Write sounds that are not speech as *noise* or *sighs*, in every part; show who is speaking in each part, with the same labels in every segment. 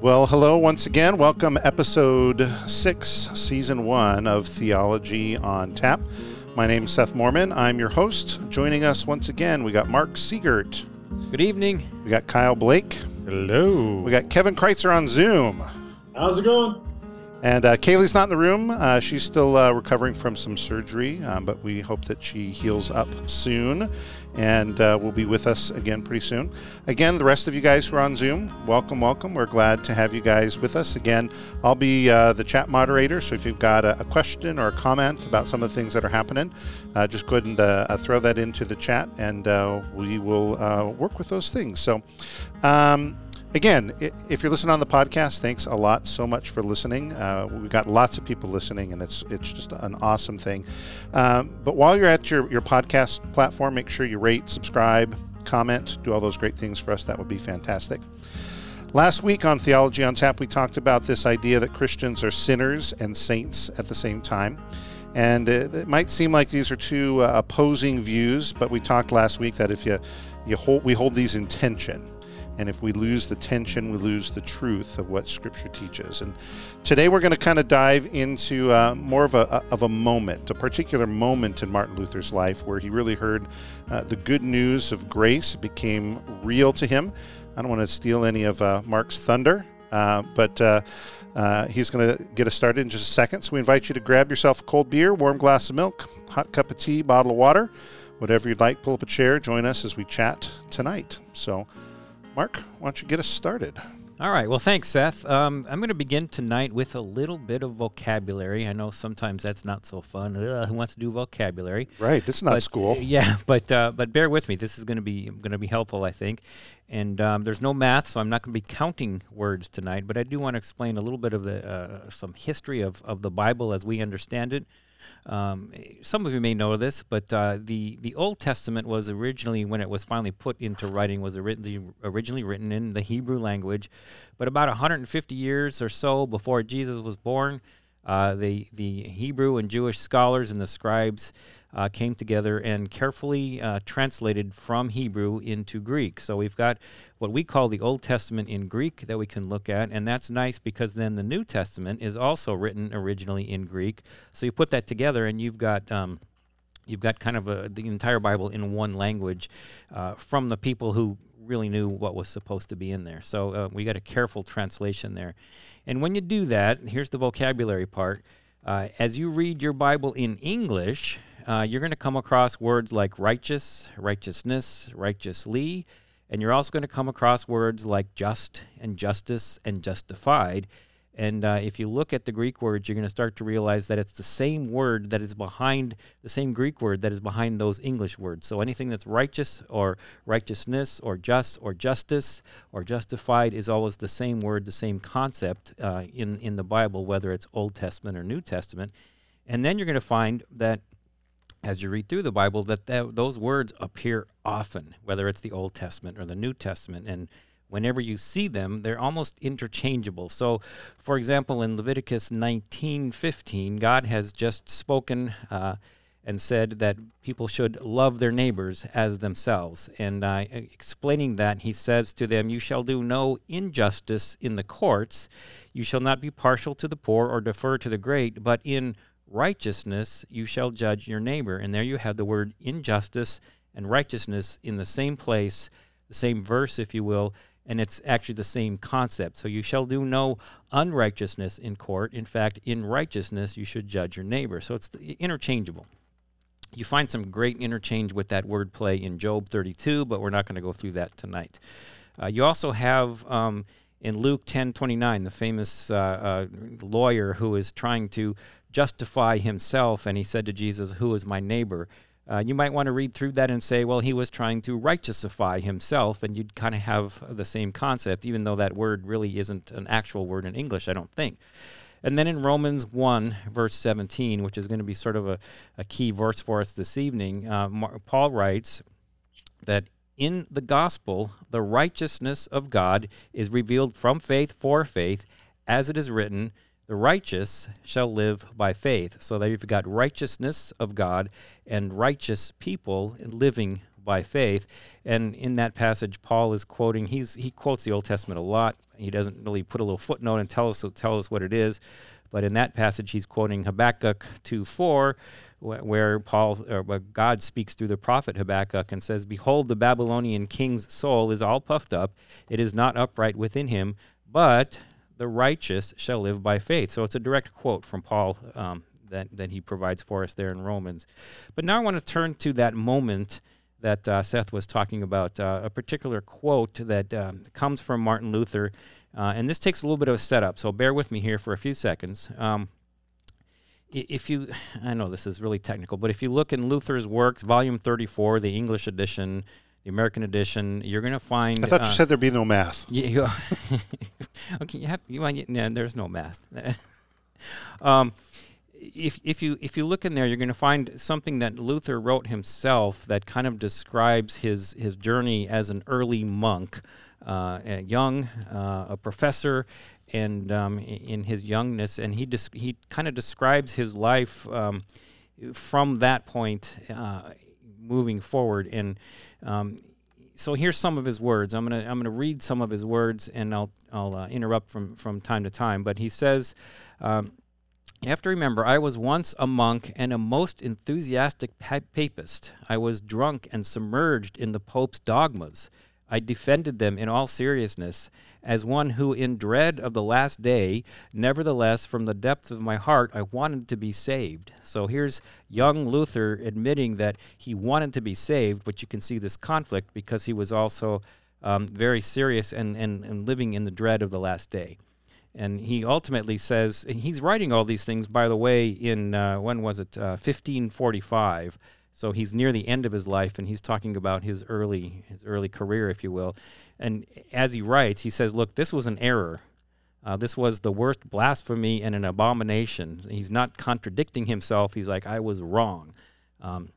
Speaker 1: Well, hello once again. Welcome, episode six, season one of Theology on Tap. My name is Seth Mormon. I'm your host. Joining us once again, we got Mark Siegert.
Speaker 2: Good evening.
Speaker 1: We got Kyle Blake.
Speaker 3: Hello.
Speaker 1: We got Kevin Kreitzer on Zoom.
Speaker 4: How's it going?
Speaker 1: And uh, Kaylee's not in the room. Uh, she's still uh, recovering from some surgery, um, but we hope that she heals up soon and uh, will be with us again pretty soon. Again, the rest of you guys who are on Zoom, welcome, welcome. We're glad to have you guys with us. Again, I'll be uh, the chat moderator, so if you've got a, a, question or a comment about some of the things that are happening, uh, just go ahead and throw that into the chat and we will work with those things. So, um, again, if you're listening on the podcast, thanks a lot so much for listening. Uh, we've got lots of people listening, and it's it's just an awesome thing. Um, but while you're at your, your podcast platform, make sure you rate, subscribe, comment, do all those great things for us. That would be fantastic. Last week on Theology on Tap, we talked about this idea that Christians are sinners and saints at the same time. And it, it might seem like these are two uh, opposing views, but we talked last week that if you, you hold, we hold these in tension and if we lose the tension, we lose the truth of what Scripture teaches. And today we're going to kind of dive into uh, more of a, of a moment, a particular moment in Martin Luther's life where he really heard uh, the good news of grace. It became real to him. I don't want to steal any of uh, Mark's thunder, uh, but uh, uh, he's going to get us started in just a second. So we invite you to grab yourself a cold beer, warm glass of milk, hot cup of tea, bottle of water, whatever you'd like. Pull up a chair, join us as we chat tonight. So, Mark, why don't you get us started?
Speaker 2: All right. Well, thanks, Seth. Um, I'm going to begin tonight with a little bit of vocabulary. I know sometimes that's not so fun. Ugh, who wants to do vocabulary?
Speaker 1: Right. This is not
Speaker 2: but,
Speaker 1: school. *laughs*
Speaker 2: Yeah, but uh, but bear with me. This is going to be going to be helpful, I think. And um, there's no math, so I'm not going to be counting words tonight. But I do want to explain a little bit of the uh, some history of of the Bible as we understand it. Um, some of you may know this, but uh, the the Old Testament was originally, when it was finally put into writing, was originally originally written in the Hebrew language. But about 150 years or so before Jesus was born, uh, the the Hebrew and Jewish scholars and the scribes uh, came together and carefully uh, translated from Hebrew into Greek. So we've got what we call the Old Testament in Greek that we can look at, and that's nice because then the New Testament is also written originally in Greek. So you put that together, and you've got um, you've got kind of a, the entire Bible in one language uh, from the people who really knew what was supposed to be in there. So uh, we got a careful translation there. And when you do that, here's the vocabulary part. Uh, as you read your Bible in English, uh, you're going to come across words like righteous, righteousness, righteously, and you're also going to come across words like just and justice and justified. And uh, if you look at the Greek words, you're going to start to realize that it's the same word that is behind the same Greek word that is behind those English words. So anything that's righteous or righteousness or just or justice or justified is always the same word, the same concept uh, in in the Bible, whether it's Old Testament or New Testament. And then you're going to find that as you read through the Bible that th- those words appear often, whether it's the Old Testament or the New Testament. And whenever you see them, they're almost interchangeable. So, for example, in Leviticus 19:15, God has just spoken uh, and said that people should love their neighbors as themselves. And uh, explaining that, he says to them, "You shall do no injustice in the courts. You shall not be partial to the poor or defer to the great, but in righteousness you shall judge your neighbor. And there you have the word injustice and righteousness in the same place, the same verse, if you will, and it's actually the same concept. So you shall do no unrighteousness in court. In fact, in righteousness you should judge your neighbor. So it's interchangeable. You find some great interchange with that word play in Job 32, but we're not going to go through that tonight. Uh, you also have um, in Luke 10:29, the famous uh, uh, lawyer who is trying to justify himself, and he said to Jesus, Who is my neighbor? Uh, you might want to read through that and say, well, he was trying to righteousify himself, and you'd kind of have the same concept, even though that word really isn't an actual word in English, I don't think. And then in Romans 1, verse 17, which is going to be sort of a, a key verse for us this evening, uh, Paul writes that in the gospel, the righteousness of God is revealed from faith for faith, as it is written, the righteous shall live by faith. So there you've got righteousness of God and righteous people living by faith. And in that passage, Paul is quoting. He's he quotes the Old Testament a lot. He doesn't really put a little footnote and tell us tell us what it is. But in that passage, he's quoting Habakkuk 2 4, where Paul or where God speaks through the prophet Habakkuk and says, Behold, the Babylonian king's soul is all puffed up, it is not upright within him, but the righteous shall live by faith. So it's a direct quote from Paul um, that, that he provides for us there in Romans. But now I want to turn to that moment that uh, Seth was talking about, uh, a particular quote that uh, comes from Martin Luther. Uh, and this takes a little bit of a setup, so bear with me here for a few seconds. Um, if you, I know this is really technical, but if you look in Luther's works, volume 34, the English edition, the American edition, you're going to find.
Speaker 1: I thought uh, you said there'd be no math. *laughs*
Speaker 2: Yeah. *laughs* okay, you have. You want? Yeah, there's no math. *laughs* um, if if you if you look in there, you're going to find something that Luther wrote himself that kind of describes his his journey as an early monk, uh, young, uh, a professor, and um, in his youngness, and he des- he kind of describes his life um, from that point uh, moving forward. And um, so here's some of his words. I'm gonna I'm gonna read some of his words, and I'll I'll uh, interrupt from from time to time. But he says. Um, you have to remember, I was once a monk and a most enthusiastic papist. I was drunk and submerged in the Pope's dogmas. I defended them in all seriousness, as one who, in dread of the last day, nevertheless, from the depth of my heart, I wanted to be saved. So here's young Luther admitting that he wanted to be saved, but you can see this conflict because he was also um, very serious and, and, and living in the dread of the last day. And he ultimately says, he's writing all these things, by the way, in, uh, when was it, uh, 1545. So he's near the end of his life, and he's talking about his early his early career, if you will. And as he writes, he says, "Look, this was an error. Uh, this was the worst blasphemy and an abomination." He's not contradicting himself. He's like, "I was wrong." Um,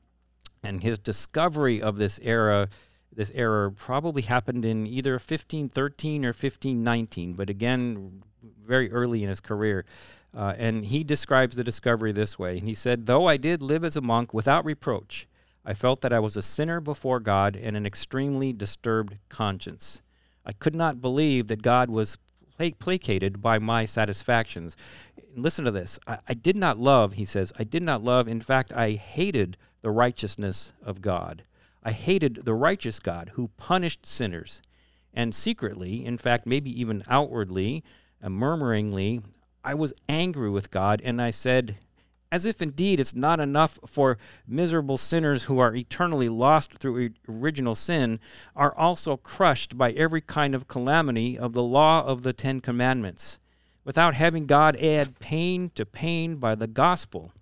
Speaker 2: and his discovery of this era, this error, probably happened in either 1513 or 1519. But again, very early in his career. Uh, and he describes the discovery this way. He said, Though I did live as a monk without reproach, I felt that I was a sinner before God and an extremely disturbed conscience. I could not believe that God was placated by my satisfactions. Listen to this. I, I did not love, he says, I did not love. In fact, I hated the righteousness of God. I hated the righteous God who punished sinners. And secretly, in fact, maybe even outwardly, and murmuringly, I was angry with God, and I said, as if indeed it's not enough for miserable sinners who are eternally lost through original sin, are also crushed by every kind of calamity of the law of the Ten Commandments, without having God add pain to pain by the gospel.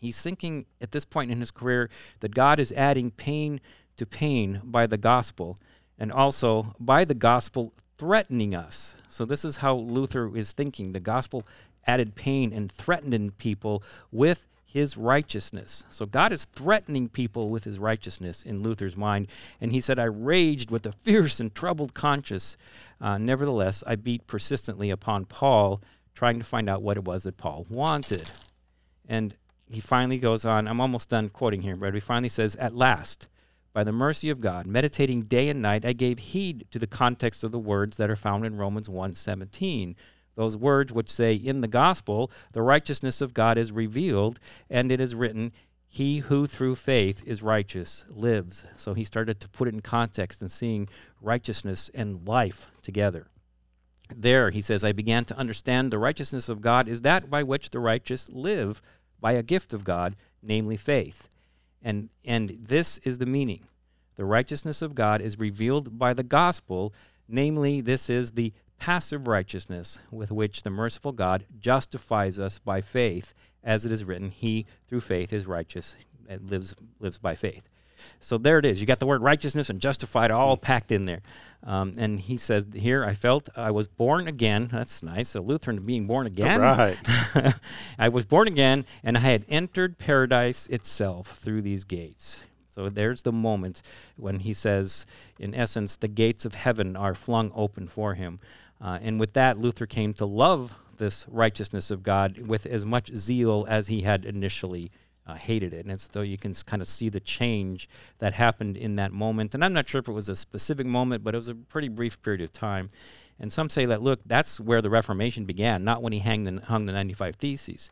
Speaker 2: He's thinking at this point in his career that God is adding pain to pain by the gospel, and also by the gospel threatening us. So, this is how Luther is thinking. The gospel added pain and threatened people with his righteousness. So, God is threatening people with his righteousness in Luther's mind. And he said, I raged with a fierce and troubled conscience. Uh, nevertheless, I beat persistently upon Paul, trying to find out what it was that Paul wanted. And he finally goes on, I'm almost done quoting here, but he finally says, At last, by the mercy of God, meditating day and night, I gave heed to the context of the words that are found in Romans 1:17. Those words which say in the gospel, the righteousness of God is revealed, and it is written, he who through faith is righteous lives. So he started to put it in context and seeing righteousness and life together. There, he says, I began to understand the righteousness of God is that by which the righteous live by a gift of God, namely faith. And, and this is the meaning. The righteousness of God is revealed by the gospel, namely, this is the passive righteousness with which the merciful God justifies us by faith, as it is written, He through faith is righteous and lives, lives by faith. So there it is. You got the word righteousness and justified all packed in there. Um, and he says here, I felt I was born again. That's nice. A Lutheran being born again.
Speaker 1: Right. *laughs*
Speaker 2: I was born again, and I had entered paradise itself through these gates. So there's the moment when he says, in essence, the gates of heaven are flung open for him. Uh, and with that, Luther came to love this righteousness of God with as much zeal as he had initially uh, hated it. And it's though you can kind of see the change that happened in that moment. And I'm not sure if it was a specific moment, but it was a pretty brief period of time. And some say that, look, that's where the Reformation began, not when he hung the, hung the 95 Theses.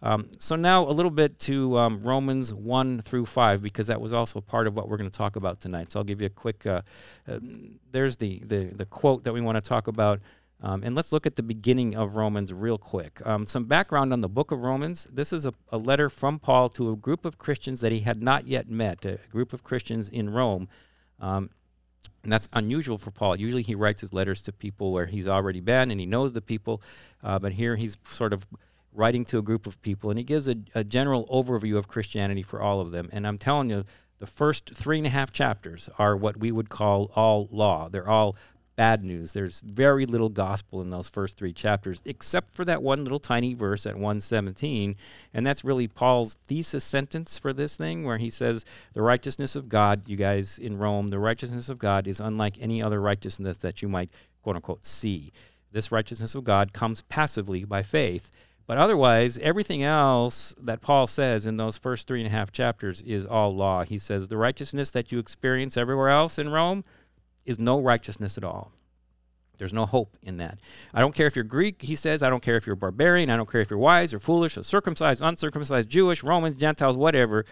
Speaker 2: Um, so now a little bit to um, Romans 1 through 5, because that was also part of what we're going to talk about tonight. So I'll give you a quick, uh, uh, there's the, the, the quote that we want to talk about. Um, and let's look at the beginning of Romans real quick. Um, some background on the book of Romans. This is a, a, letter from Paul to a group of Christians that he had not yet met, a group of Christians in Rome. Um, and that's unusual for Paul. Usually he writes his letters to people where he's already been and he knows the people. Uh, but here he's sort of writing to a group of people and he gives a, a general overview of Christianity for all of them. And I'm telling you, the first three and a half chapters are what we would call all law. They're all bad news. There's very little gospel in those first three chapters, except for that one little tiny verse at 117. And that's really Paul's thesis sentence for this thing, where he says, The righteousness of God, you guys in Rome, the righteousness of God is unlike any other righteousness that you might, quote unquote, see. This righteousness of God comes passively by faith. But otherwise, everything else that Paul says in those first three and a half chapters is all law. He says the righteousness that you experience everywhere else in Rome, is no righteousness at all. There's no hope in that. I don't care if you're Greek, he says. I don't care if you're barbarian. I don't care if you're wise or foolish or circumcised, uncircumcised, Jewish, Romans, Gentiles, whatever.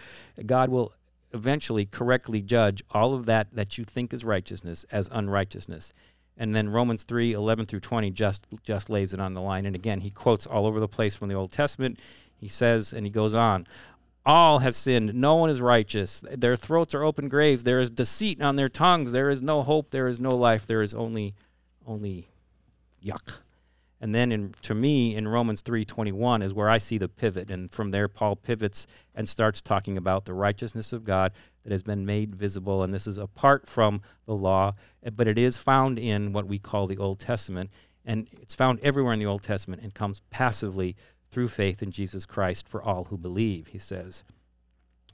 Speaker 2: God will eventually correctly judge all of that that you think is righteousness as unrighteousness. And then Romans 3 11 through 20 just, just lays it on the line. And again, he quotes all over the place from the Old Testament. He says, and he goes on, all have sinned. No one is righteous. Their throats are open graves. There is deceit on their tongues. There is no hope. There is no life. There is only, only yuck. And then, in, to me, in Romans three twenty one is where I see the pivot, and from there Paul pivots and starts talking about the righteousness of God that has been made visible, and this is apart from the law, eh, but it is found in what we call the Old Testament, and it's found everywhere in the Old Testament and comes passively through faith in Jesus Christ for all who believe, he says.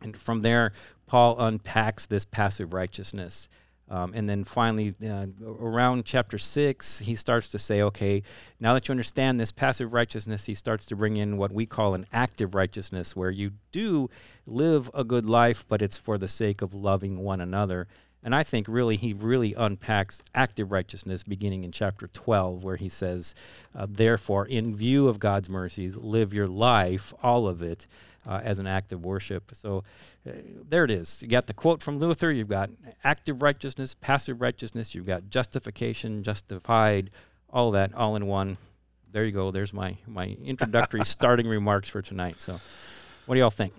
Speaker 2: And from there, Paul unpacks this passive righteousness. Um, and then finally, uh, around chapter 6, he starts to say, okay, now that you understand this passive righteousness, he starts to bring in what we call an active righteousness, where you do live a good life, but it's for the sake of loving one another. And I think really he really unpacks active righteousness beginning in chapter 12, where he says, uh, Therefore, in view of God's mercies, live your life, all of it, uh, as an act of worship. So uh, there it is. You got the quote from Luther, you've got active righteousness, passive righteousness, you've got justification, justified, all that, all in one. There you go. There's my, my introductory *laughs* starting remarks for tonight. So, what do y'all think?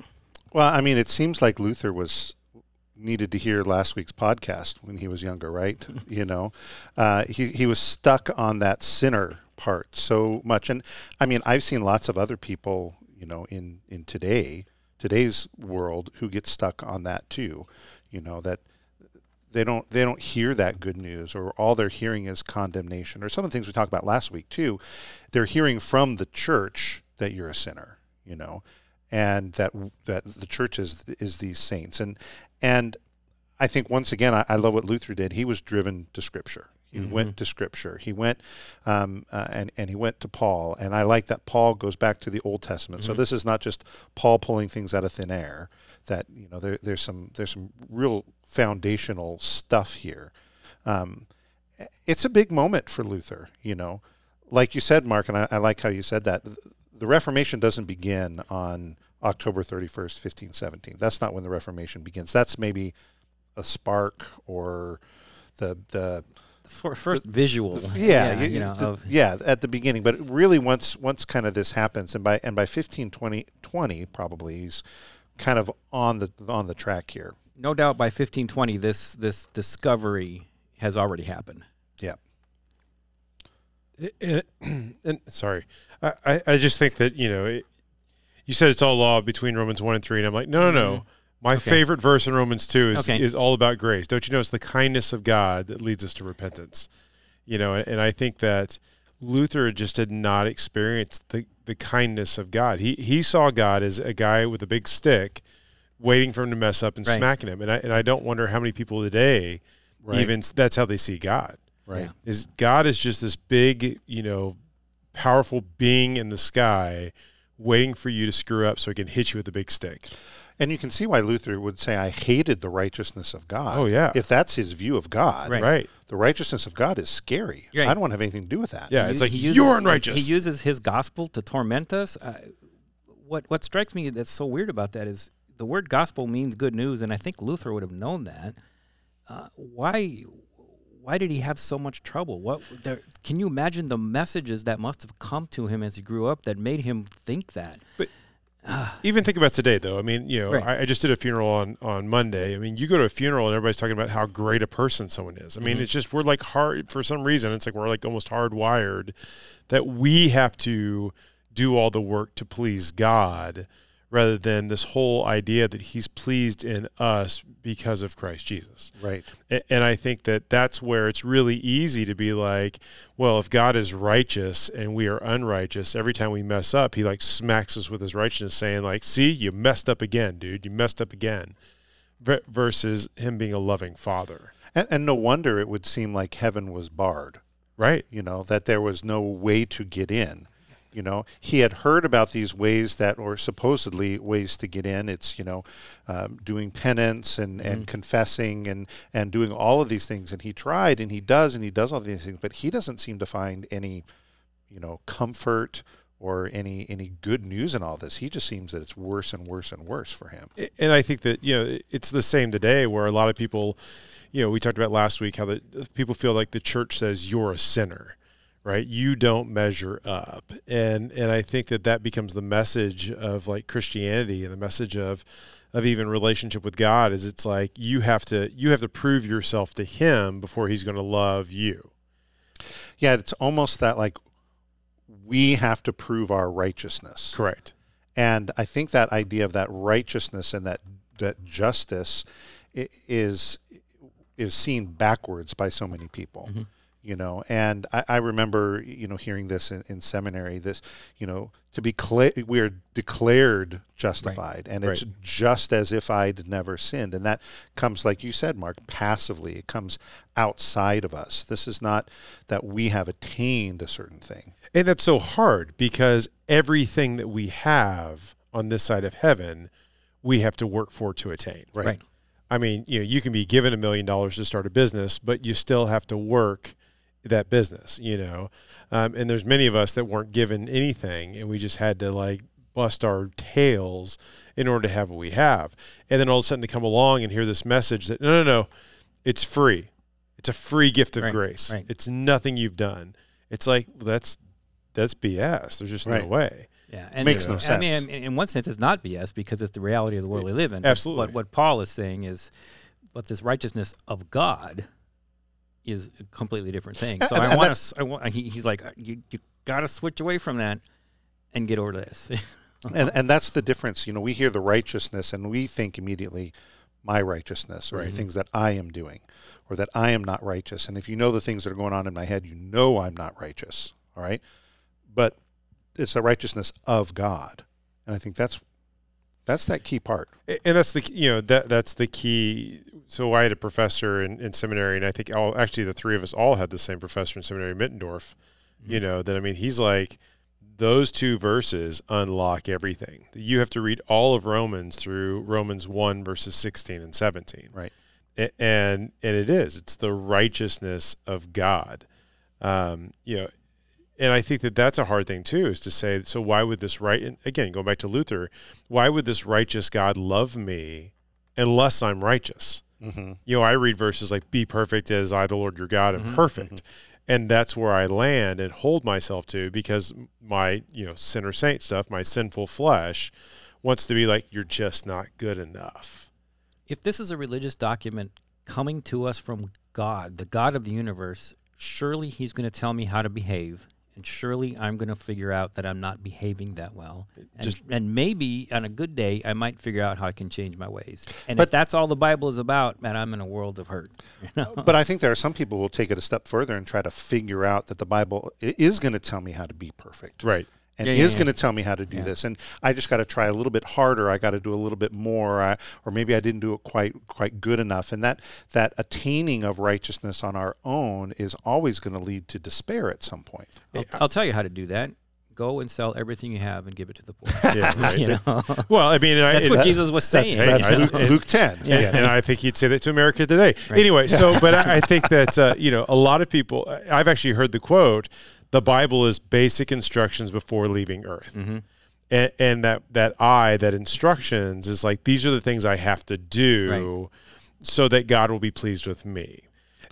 Speaker 1: Well, I mean, it seems like Luther was needed to hear last week's podcast when he was younger, right? *laughs* you know, uh, he he was stuck on that sinner part so much, and I mean, I've seen lots of other people, you know, in in today today's world who get stuck on that too. You know that they don't they don't hear that good news or all they're hearing is condemnation or some of the things we talked about last week too they're hearing from the church that you're a sinner you know and that that the church is is these saints and and I think once again I, I love what Luther did. He was driven to scripture. He mm-hmm. went to scripture. He went um, uh, and and he went to Paul. And I like that Paul goes back to the Old Testament. Mm-hmm. so this is not just Paul pulling things out of thin air that you know there, there's some there's some real foundational stuff here. Um, it's a big moment for Luther you know. Like you said Mark and I, I like how you said that the Reformation doesn't begin on October 31st, 1517. That's not when the Reformation begins. That's maybe a spark or the the
Speaker 2: for first the, visual.
Speaker 1: The, yeah, yeah, you know, the, yeah, at the beginning. But really, once once kind of this happens, and by and by 1520 20, probably he's kind of on the on the track here.
Speaker 2: No doubt, by 1520, this this discovery has already happened.
Speaker 1: Yeah.
Speaker 3: It, *clears throat* it, and sorry, I, I just think that you know it, you said it's all law between Romans 1 and 3. And I'm like, no, no, no. Mm-hmm. My okay. favorite verse in Romans 2 is, okay. is all about grace. Don't you know it's the kindness of God that leads us to repentance? You know, and, and I think that Luther just did not experience the, the kindness of God. He, he saw God as a guy with a big stick waiting for him to mess up and right. smacking him. And I, and I don't wonder how many people today right. even that's how they see God.
Speaker 1: Right.
Speaker 3: Is God is just this big, you know, powerful being in the sky waiting for you to screw up so he can hit you with a big stick.
Speaker 1: And you can see why Luther would say, I hated the righteousness of God.
Speaker 3: Oh, yeah.
Speaker 1: If that's his view of God,
Speaker 2: Right.
Speaker 3: Right.
Speaker 1: the righteousness of God is scary.
Speaker 2: Right.
Speaker 1: I don't want to have anything to do with that.
Speaker 3: Yeah,
Speaker 2: He
Speaker 3: it's like
Speaker 2: he uses-
Speaker 3: you're unrighteous.
Speaker 2: He uses his gospel to torment us. Uh, what what strikes me that's so weird about that is the word gospel means good news, and I think Luther would have known that. Uh, why why did he have so much trouble? What there, can you imagine the messages that must have come to him as he grew up that made him think that? But *sighs* ah.
Speaker 3: Even think about today, though. I mean, you know,
Speaker 2: Right.
Speaker 3: I, I just did a funeral on on Monday. I mean, you go to a funeral and everybody's talking about how great a person someone is. I mean, mm-hmm. it's just we're like hard for some reason. It's like we're like almost hardwired that we have to do all the work to please God, rather than this whole idea that He's pleased in us because of Christ Jesus.
Speaker 1: Right.
Speaker 3: And I think that that's where it's really easy to be like, well, if God is righteous and we are unrighteous, every time we mess up, he like smacks us with his righteousness, saying, like, see, you messed up again, dude. You messed up again. Versus him being a loving father.
Speaker 1: And, and no wonder it would seem like heaven was barred.
Speaker 3: Right.
Speaker 1: you know that there was no way to get in you know he had heard about these ways that or supposedly ways to get in. It's you know um, doing penance and, and confessing and and doing all of these things. And he tried and he does and he does all these things but he doesn't seem to find any you know comfort or any any good news in all this. He just seems that it's worse and worse and worse for him.
Speaker 3: And I think that you know it's the same today, where a lot of people, you know, we talked about last week how the people feel like the church says you're a sinner, right? You don't measure up, and and I think that that becomes the message of like Christianity and the message of of even relationship with God is it's like you have to you have to prove yourself to Him before He's going to love you.
Speaker 1: yeah it's almost that like we have to prove our righteousness
Speaker 3: Correct.
Speaker 1: And I think that idea of that righteousness and that that justice is is seen backwards by so many people. Mm-hmm. You know, and I, I remember, you know, hearing this in, in seminary. This, you know, to be cla- we are declared justified, and it's
Speaker 3: Right.
Speaker 1: just as if I'd never sinned. And that comes, like you said, Mark, passively. It comes outside of us. This is not that we have attained a certain thing.
Speaker 3: And that's so hard because everything that we have on this side of heaven, we have to work for to attain.
Speaker 1: Right.
Speaker 2: Right.
Speaker 3: I mean, you know, you can be given a million dollars to start a business, but you still have to work that business, you know. Um, and there's many of us that weren't given anything, and we just had to like bust our tails in order to have what we have. And then all of a sudden to come along and hear this message that no, no, no, it's free. It's a free gift of
Speaker 2: Right,
Speaker 3: grace.
Speaker 2: right.
Speaker 3: It's nothing you've done. It's like well, that's that's BS. There's just no way.
Speaker 2: Yeah, and
Speaker 1: Makes no sense.
Speaker 2: I mean, in- in one sense, it's not BS because it's the reality of the world we live in.
Speaker 3: Absolutely.
Speaker 2: But what Paul is saying is, but this righteousness of God is a completely different thing. Uh,
Speaker 1: so
Speaker 2: I
Speaker 1: uh,
Speaker 2: want to. I want. He, he's like, you you got to switch away from that and get over to this. *laughs*
Speaker 1: and and that's the difference. You know, we hear the righteousness and we think immediately my righteousness or the mm-hmm. things that I am doing or that I am not righteous. And if you know the things that are going on in my head, you know I'm not righteous. All right. But it's the righteousness of God. And I think that's that's that key part.
Speaker 3: And that's the you know that that's the key. So i had a professor in, in seminary and i think all actually the three of us all had the same professor in seminary mittendorf you know that i mean he's like those two verses unlock everything. You have to read all of romans through romans 1 verses 16 and 17
Speaker 1: Right.
Speaker 3: And and it is. It's the righteousness of god. Um, you know and I think that that's a hard thing too, is to say, so why would this right? And again, going back to Luther, why would this righteous God love me unless I'm righteous?
Speaker 1: Mm-hmm.
Speaker 3: You know, I read verses like, "Be perfect as I, the Lord your God, am
Speaker 2: Mhm,
Speaker 3: perfect," and that's where I land and hold myself to because my you know sinner saint stuff, my sinful flesh, wants to be like, "You're just not good enough."
Speaker 2: if this is a religious document coming to us from God, the God of the universe, surely He's going to tell me how to behave. And surely I'm going to figure out that I'm not behaving that well. And,
Speaker 3: Just-
Speaker 2: and maybe on a good day, I might figure out how I can change my ways. And
Speaker 1: But-
Speaker 2: if that's all the Bible is about, man, I'm in a world of hurt. *laughs* You know?
Speaker 1: But I think there are some people who will take it a step further and try to figure out that the Bible is going to tell me how to be perfect.
Speaker 3: Right.
Speaker 1: And
Speaker 2: Yeah, yeah,
Speaker 1: is
Speaker 2: yeah.
Speaker 1: going to tell me how to do this and i just got to try a little bit harder i got to do a little bit more I, or maybe i didn't do it quite quite good enough and that that attaining of righteousness on our own is always going to lead to despair at some point
Speaker 2: I'll, I'll tell you how to do that. go and sell everything you have and give it to the poor. *laughs*
Speaker 3: Yeah, *laughs* right.
Speaker 2: you know?
Speaker 3: Well, I mean,
Speaker 2: that's
Speaker 3: I,
Speaker 2: what
Speaker 3: that,
Speaker 2: Jesus was saying.
Speaker 1: That's
Speaker 3: Right.
Speaker 1: Luke, Luke 10.
Speaker 2: Yeah.
Speaker 3: Yeah, and I think he'd say that to America today.
Speaker 2: Right.
Speaker 3: Anyway, so *laughs* but I, I think that uh, you know a lot of people. I've actually heard the quote: "The Bible is basic instructions before leaving Earth,"
Speaker 2: Mm-hmm.
Speaker 3: and, and that that I that instructions is like these are the things I have to do so that God will be pleased with me.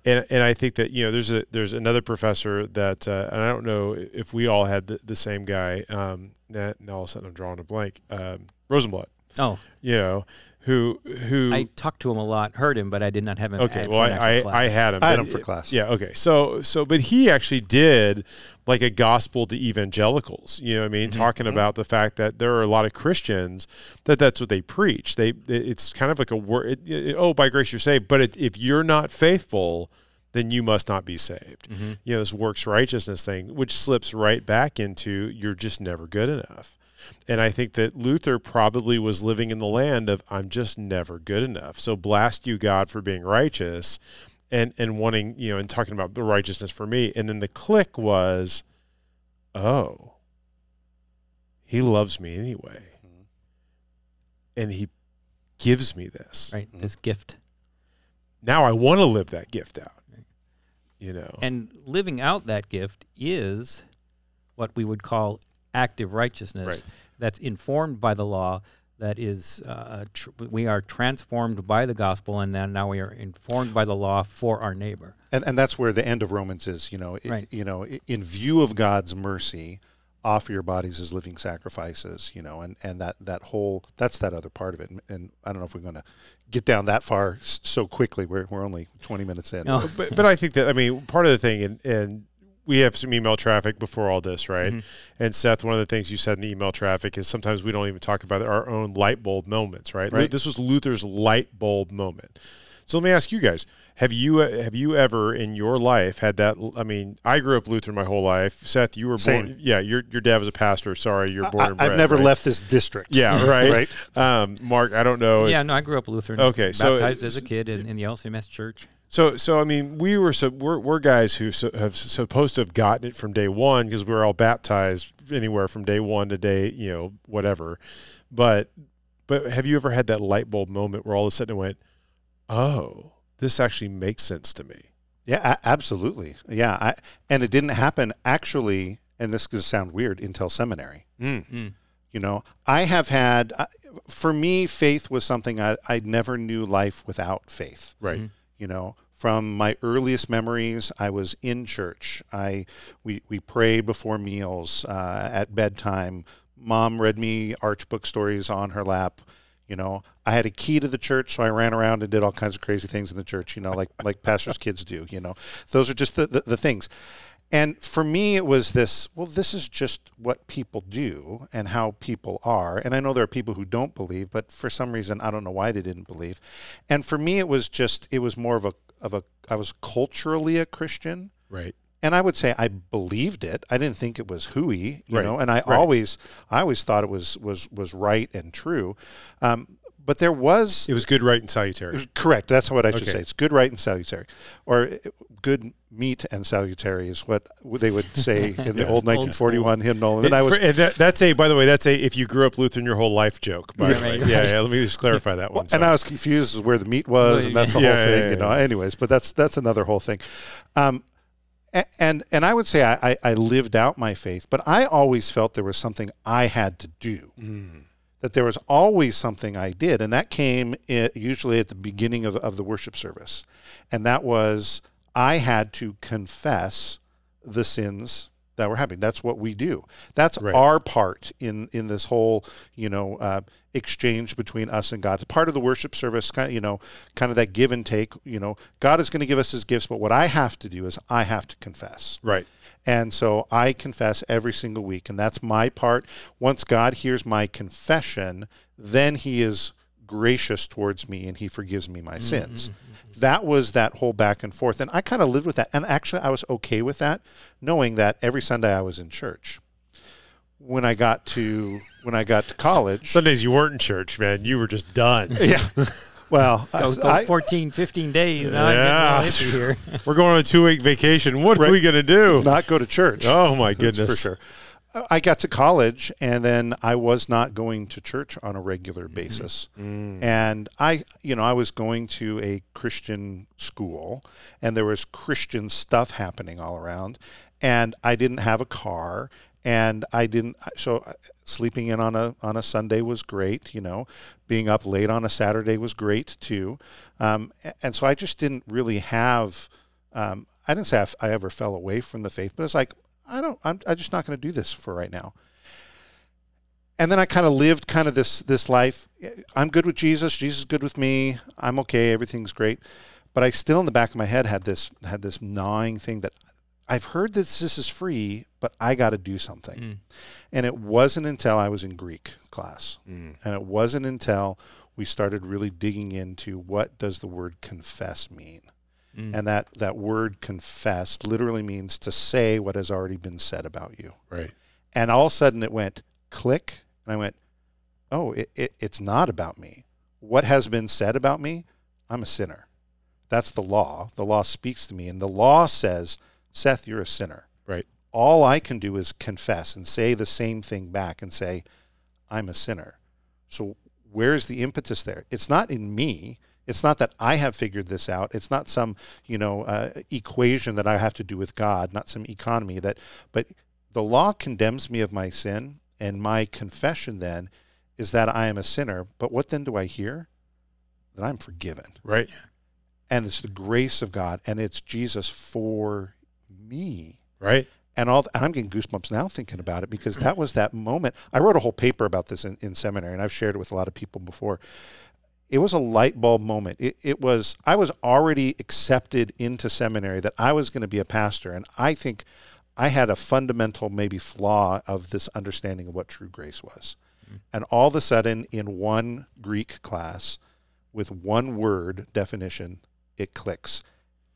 Speaker 3: And, and I think that you know there's a there's another professor that uh, and I don't know if we all had the, the same guy um, now, now all of a sudden I'm drawing a blank um, Rosenbladt
Speaker 2: Oh,
Speaker 3: you know who who
Speaker 2: I talked to him a lot, heard him, but I did not have him.
Speaker 3: Okay, well, I, I, I had him.
Speaker 1: I had him for class.
Speaker 3: Yeah, okay. So, so, but he actually did like a gospel to evangelicals. You know what I mean? Mm-hmm. Talking mm-hmm. about the fact that there are a lot of Christians that that's what they preach. They, it's kind of like a word. It, it- oh, by grace you're saved. But it, if you're not faithful, then you must not be saved. Mm-hmm. You know, this works righteousness thing, which slips right back into you're just never good enough. And I think that Luther probably was living in the land of I'm just never good enough. So blast you, God, for being righteous and and wanting, you know, and talking about the righteousness for me. And then the click was, oh, he loves me anyway. Mm-hmm. And he gives me this.
Speaker 2: right mm-hmm. this gift
Speaker 3: Now I want to live that gift out. You know.
Speaker 2: and living out that gift is what we would call active righteousness
Speaker 3: Right.
Speaker 2: that's informed by the law that is uh, tr- we are transformed by the gospel and then now we are informed by the law for our neighbor
Speaker 1: And, and that's where the end of Romans is. You know, it-
Speaker 2: Right.
Speaker 1: you know, in view of God's mercy, offer your bodies as living sacrifices. You know, and, and that that whole that's that other part of it. And, and I don't know if we're going to get down that far s- so quickly. We're we're only twenty minutes in.
Speaker 2: No.
Speaker 3: but, but I think that I mean part of the thing, and, and we have some email traffic before all this, right? And Seth, one of the things you said in the email traffic is sometimes we don't even talk about our own light bulb moments, right?
Speaker 1: Right.
Speaker 3: This was Luther's light bulb moment. So let me ask you guys: Have you have you ever in your life had that? I mean, I grew up Lutheran my whole life. Seth, you were
Speaker 1: Same.
Speaker 3: born. Yeah, your your dad was a pastor. Sorry, you're born.
Speaker 1: I,
Speaker 3: and
Speaker 1: I've never
Speaker 3: right?
Speaker 1: left this district.
Speaker 3: Yeah, *laughs* right.
Speaker 1: right.
Speaker 3: Um, Mark, I don't know. if-
Speaker 2: yeah no i grew up lutheran
Speaker 3: Okay, so-
Speaker 2: baptized as a kid in, in the lcms church
Speaker 3: So, so I mean, we were so we're, we're guys who so, have supposed to have gotten it from day one because we were all baptized anywhere from day one to day, you know, whatever. But, but have you ever had that light bulb moment where all of a sudden it went, oh, this actually makes sense to me?
Speaker 1: Yeah, a- absolutely. Yeah, I, and it didn't happen actually. And this is going to sound weird until seminary.
Speaker 3: Mm.
Speaker 1: You know, I have had, uh, for me, faith was something I, I never knew life without faith.
Speaker 3: Right.
Speaker 1: You know, from my earliest memories, I was in church. I we we prayed before meals uh, at bedtime. Mom read me arch book stories on her lap. You know, I had a key to the church, so I ran around and did all kinds of crazy things in the church. You know, like like pastors' kids do. You know, those are just the, the, the things. And for me, it was this well, this is just what people do and how people are. And I know there are people who don't believe, but for some reason, I don't know why they didn't believe. And for me, it was just, it was more of a, of a, I was culturally a Christian.
Speaker 3: Right.
Speaker 1: And I would say I believed it. I didn't think it was hooey, you
Speaker 3: Right,
Speaker 1: know. And I
Speaker 3: right.
Speaker 1: always, I always thought it was was was right and true. Um, but there was
Speaker 3: It was good, right, and salutary.
Speaker 1: correct. That's what I should
Speaker 3: Okay.
Speaker 1: say. It's good, right, and salutary, or uh, good meat and salutary is what they would say *laughs* in the
Speaker 3: Yeah.
Speaker 1: old
Speaker 2: Old
Speaker 1: 1941 hymnal. And then
Speaker 3: It-
Speaker 1: I was
Speaker 3: for- and that, that's a, by the way, that's a if you grew up Lutheran your whole life joke. By the
Speaker 2: Right,
Speaker 3: way,
Speaker 2: right.
Speaker 3: yeah, yeah. Let me just clarify that one.
Speaker 1: and
Speaker 3: so.
Speaker 1: I was confused as where the meat was, and that's the
Speaker 3: Yeah,
Speaker 1: whole thing,
Speaker 3: yeah,
Speaker 1: you know.
Speaker 3: yeah.
Speaker 1: Anyways, but that's that's another whole thing. Um, and and I would say I, I, I lived out my faith, but I always felt there was something I had to do.
Speaker 3: Mm.
Speaker 1: That there was always something I did, and that came usually at the beginning of, of the worship service, and that was I had to confess the sins that were happening. That's what we do. That's
Speaker 3: Right.
Speaker 1: our part in in this whole you know uh, exchange between us and God. It's part of the worship service, kind of, you know, kind of that give and take. You know, God is going to give us His gifts, but what I have to do is I have to confess.
Speaker 3: right.
Speaker 1: And so I confess every single week, and that's my part. Once God hears my confession, then He is gracious towards me and He forgives me my mm-hmm, sins. Mm-hmm, mm-hmm. That was that whole back and forth. And I kind of lived with that. And actually, I was okay with that, knowing that every Sunday I was in church. When I got to when I got to *laughs* college,
Speaker 3: Sundays you weren't in church, man. You were just done. *laughs*
Speaker 1: yeah. Well, *laughs*
Speaker 2: Go, go
Speaker 1: I,
Speaker 2: 14, 15 days. Now
Speaker 3: Yeah.
Speaker 2: I'm getting all iffy here.
Speaker 3: We're going on a two week vacation. What are we going to do?
Speaker 1: not go to church.
Speaker 3: Oh my
Speaker 1: That's
Speaker 3: goodness.
Speaker 1: for sure. I got to college and then I was not going to church on a regular
Speaker 2: Mm-hmm.
Speaker 1: basis.
Speaker 3: Mm.
Speaker 1: And I, you know, I was going to a Christian school and there was Christian stuff happening all around. And I didn't have a car and I didn't, so uh, sleeping in on a, on a Sunday was great, you know, being up late on a Saturday was great too. Um, and so I just didn't really have, um, I didn't say I f- I ever fell away from the faith, but it's like, I don't, I'm, I'm just not going to do this for right now. And then I kind of lived kind of this this life. I'm good with Jesus. Jesus is good with me. I'm okay. Everything's great. But I still, in the back of my head, had this had this gnawing thing that I've heard that this is free, but I got to do something.
Speaker 2: Mm.
Speaker 1: And it wasn't until I was in Greek class,
Speaker 3: Mm.
Speaker 1: and it wasn't until we started really digging into what does the word confess mean.
Speaker 2: Mm.
Speaker 1: And that, that word confess literally means to say what has already been said about you.
Speaker 3: Right.
Speaker 1: And all of a sudden it went click. And I went, oh, it, it, it's not about me. What has been said about me? I'm a sinner. That's the law. The law speaks to me. And the law says, Seth, you're a sinner.
Speaker 3: Right.
Speaker 1: All I can do is confess and say the same thing back and say, I'm a sinner. So where's the impetus there? It's not in me. It's not that I have figured this out. It's not some, you know, uh, equation that I have to do with God, not some economy that, but the law condemns me of my sin, and my confession then is that I am a sinner. But what then do I hear? That I'm forgiven.
Speaker 3: Right.
Speaker 1: And it's the grace of God, and it's Jesus for me.
Speaker 3: Right.
Speaker 1: And all and I'm getting goosebumps now thinking about it because that was that moment. I wrote a whole paper about this in, in seminary, and I've shared it with a lot of people before. It was a light bulb moment. It, it was I was already accepted into seminary that I was going to be a pastor, and I think I had a fundamental maybe flaw of this understanding of what true grace was. And all of a sudden, in one Greek class, with one word definition, it clicks.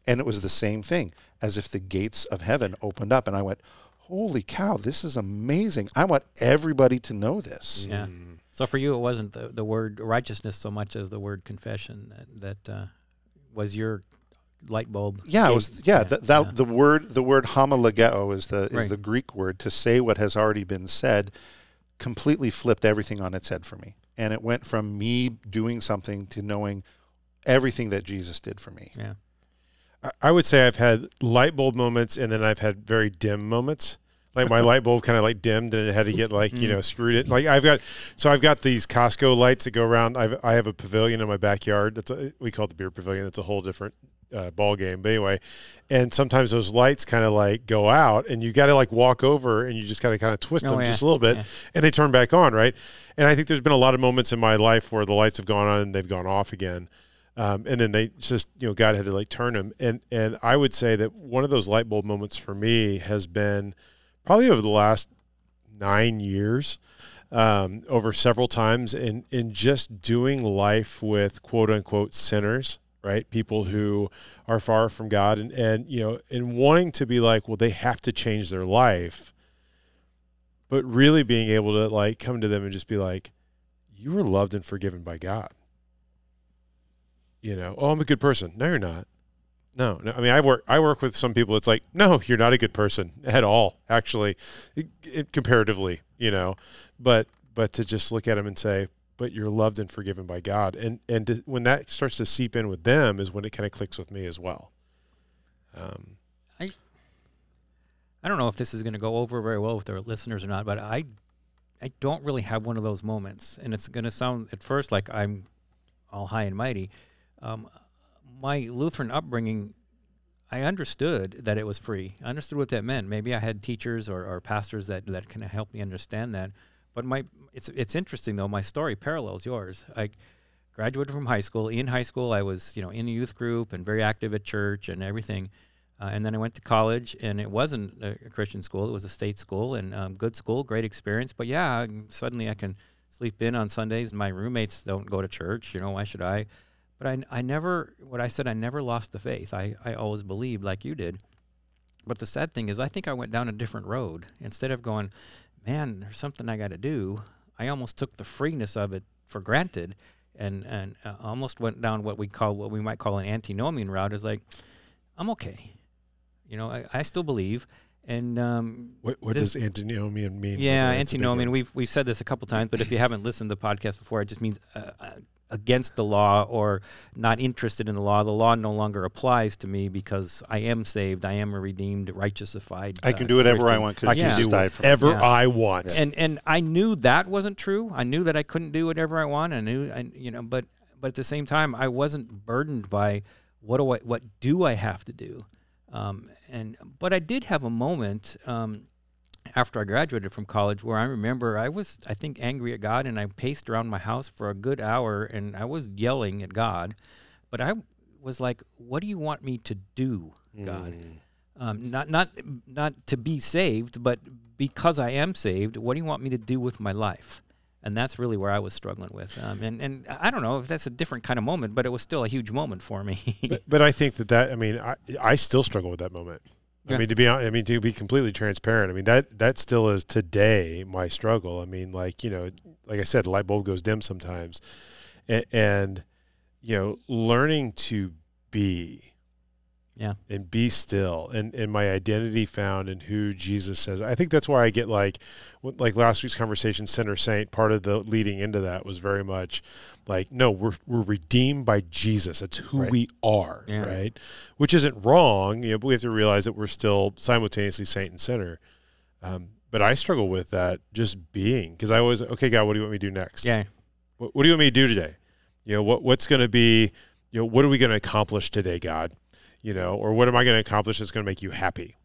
Speaker 1: And it was the same thing, as if the gates of heaven opened up. And I went, Holy cow, this is amazing. I want everybody to know this.
Speaker 2: Yeah.
Speaker 3: Mm.
Speaker 2: So for you, it wasn't the, the word righteousness so much as the word confession that, that uh, was your light bulb.
Speaker 1: Yeah, it
Speaker 2: gate.
Speaker 1: was yeah, that, that
Speaker 2: yeah.
Speaker 1: the word the word homologeo is the is
Speaker 2: Right.
Speaker 1: the Greek word to say what has already been said completely flipped everything on its head for me. And it went from me doing something to knowing everything that Jesus did for me.
Speaker 2: Yeah.
Speaker 3: I- I would say I've had light bulb moments, and then I've had very dim moments. Like my light bulb kind of like dimmed, and it had to get like you know screwed it. Like I've got, so I've got these Costco lights that go around. I've I have a pavilion in my backyard. That's a, we call it the beer pavilion. That's a whole different uh, ball game. But anyway, and sometimes those lights kind of like go out, and you got to like walk over, and you just got to kind of twist
Speaker 2: Oh,
Speaker 3: them
Speaker 2: yeah.
Speaker 3: just a little bit,
Speaker 2: Yeah.
Speaker 3: and they turn back on, right? And I think there's been a lot of moments in my life where the lights have gone on and they've gone off again. Um, and then they just, you know, God had to like turn them. And and I would say that one of those light bulb moments for me has been probably over the last nine years, um, over several times, in in just doing life with quote unquote sinners, right? People who are far from God, and and you know, and wanting to be like, well, they have to change their life, but really being able to like come to them and just be like, you were loved and forgiven by God you know, oh, I'm a good person. No, you're not. No, no. I mean, I work. I work with some people. It's like, no, you're not a good person at all. Actually, it, it- comparatively, you know, but but to just look at them and say, but you're loved and forgiven by God, and and to, when that starts to seep in with them is when it kind of clicks with me as well. Um,
Speaker 2: I don't know if this is going to go over very well with our listeners or not, but I, I don't really have one of those moments, and it's going to sound at first like I'm all high and mighty. Um, my Lutheran upbringing, I understood that it was free. I understood what that meant. Maybe I had teachers or, or pastors that that can help me understand that. But my it's it's interesting though. My story parallels yours. I graduated from high school. In high school, I was you know in a youth group and very active at church and everything. Uh, and then I went to college, and it wasn't a Christian school; it was a state school, and um, good school, great experience. But yeah, suddenly I can sleep in on Sundays. My roommates don't go to church. You know, why should I? But I, I never, what I said, I never lost the faith. I, I always believed like you did. But the sad thing is, I think I went down a different road. Instead of going, man, there's something I got to do, I almost took the freeness of it for granted, and and uh, almost went down what we call what we might call an antinomian route. Is like, I'm okay. You know, I, I still believe, And um,
Speaker 3: what, what
Speaker 2: this-
Speaker 3: does antinomian mean?
Speaker 2: yeah,
Speaker 3: That's a big
Speaker 2: antinomian. We've we've said this a couple times, but if you haven't listened to the podcast before, it just means uh, uh, against the law or not interested in the law. The law no longer applies to me because I am saved. I am a redeemed, righteousified.
Speaker 1: I
Speaker 2: uh,
Speaker 1: can do whatever I
Speaker 2: Christian.
Speaker 1: want
Speaker 3: I
Speaker 1: because
Speaker 3: can
Speaker 2: Yeah.
Speaker 1: Jesus
Speaker 3: do
Speaker 1: died for me.
Speaker 3: whatever
Speaker 2: Yeah.
Speaker 3: I want.
Speaker 2: and and I knew that wasn't true. I knew that I couldn't do whatever I want. I knew, I, you know, but but at the same time, I wasn't burdened by what do I what do I have to do. Um, and but I did have a moment um, after I graduated from college where I remember I was I think angry at God and I paced around my house for a good hour and I was yelling at God, but I was like, "What do you want me to do, God?" um, not not not to be saved, but because I am saved, what do you want me to do with my life? And that's really where I was struggling with. Um, and and I don't know if that's a different kind of moment, but it was still a huge moment for me.
Speaker 3: but, but I think that that I mean I I still struggle with that moment.
Speaker 2: Yeah.
Speaker 3: I mean to be I mean to be completely transparent. I mean that that still is today my struggle. I mean like you know like I said, the light bulb goes dim sometimes, and, and you know learning to be
Speaker 2: Yeah.
Speaker 3: and be still and and my identity found in who Jesus says. I think that's why I get like like last week's conversation center saint part of the leading into that was very much like no we're we're redeemed by Jesus. That's who
Speaker 1: Right.
Speaker 3: we are,
Speaker 2: Yeah.
Speaker 3: right? Which isn't wrong, you know, but we have to realize that we're still simultaneously saint and sinner. Um, but I struggle with that just being because I always okay God, what do you want me to do next?
Speaker 2: yeah,
Speaker 3: What, what do you want me to do today? You know, what what's going to be, you know, what are we going to accomplish today, God? You know, or what am I going to accomplish that's going to make you happy?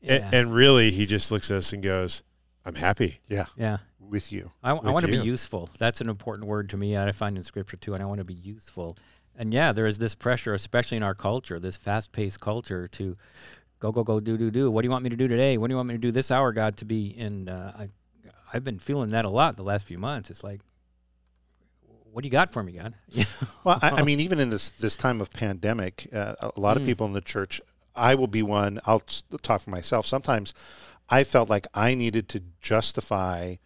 Speaker 2: yeah,
Speaker 3: And, and really, he just looks at us and goes, "I'm happy."
Speaker 1: Yeah,
Speaker 2: yeah.
Speaker 1: with you.
Speaker 2: I, I want to be useful. That's an important word to me. I find in scripture too, and I want to be useful. And yeah, there is this pressure, especially in our culture, this fast-paced culture, to go, go, go, do, do, do. What do you want me to do today? What do you want me to do this hour, God, to be? And uh, I, I've been feeling that a lot the last few months. It's like, what do you got for me, God? *laughs*
Speaker 1: Well, I, I mean, even in this this time of pandemic, uh, a lot of
Speaker 2: Mm.
Speaker 1: people in the church. I will be one. I'll talk for myself. Sometimes, I felt like I needed to justify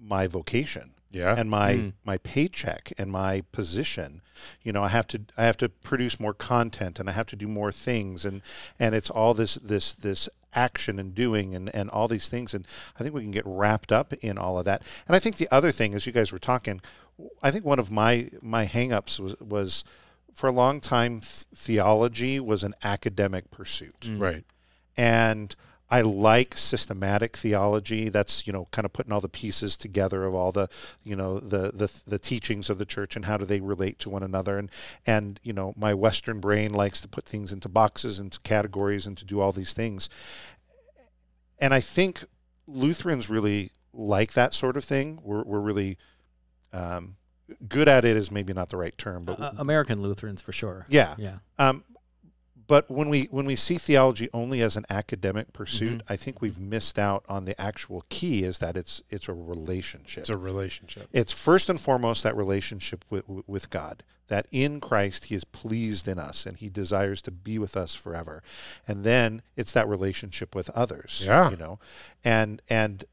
Speaker 1: my vocation
Speaker 3: Yeah.
Speaker 1: and my
Speaker 2: Mm.
Speaker 1: my paycheck and my position. You know, I have to I have to produce more content and I have to do more things and and it's all this this this action and doing and and all these things and I think we can get wrapped up in all of that. And I think the other thing as you guys were talking, I think one of my my hangups was was for a long time th- theology was an academic pursuit
Speaker 2: Mm.
Speaker 3: right.
Speaker 1: and I like systematic theology. That's you know kind of putting all the pieces together of all the you know the the the teachings of the church and how do they relate to one another. And and you know my Western brain likes to put things into boxes, into categories, and to do all these things. And I think Lutherans really like that sort of thing. We're we're really um, good at it. Is maybe not the right term, but
Speaker 2: Uh, American Lutherans for sure.
Speaker 1: yeah.
Speaker 2: Yeah.
Speaker 1: Um, but when we when we see theology only as an academic pursuit, I think we've missed out on the actual key. Is that it's it's a relationship.
Speaker 3: It's a relationship.
Speaker 1: It's first and foremost that relationship with, with God. That in Christ He is pleased in us and He desires to be with us forever. And then it's that relationship with others.
Speaker 3: Yeah.
Speaker 1: You know, and and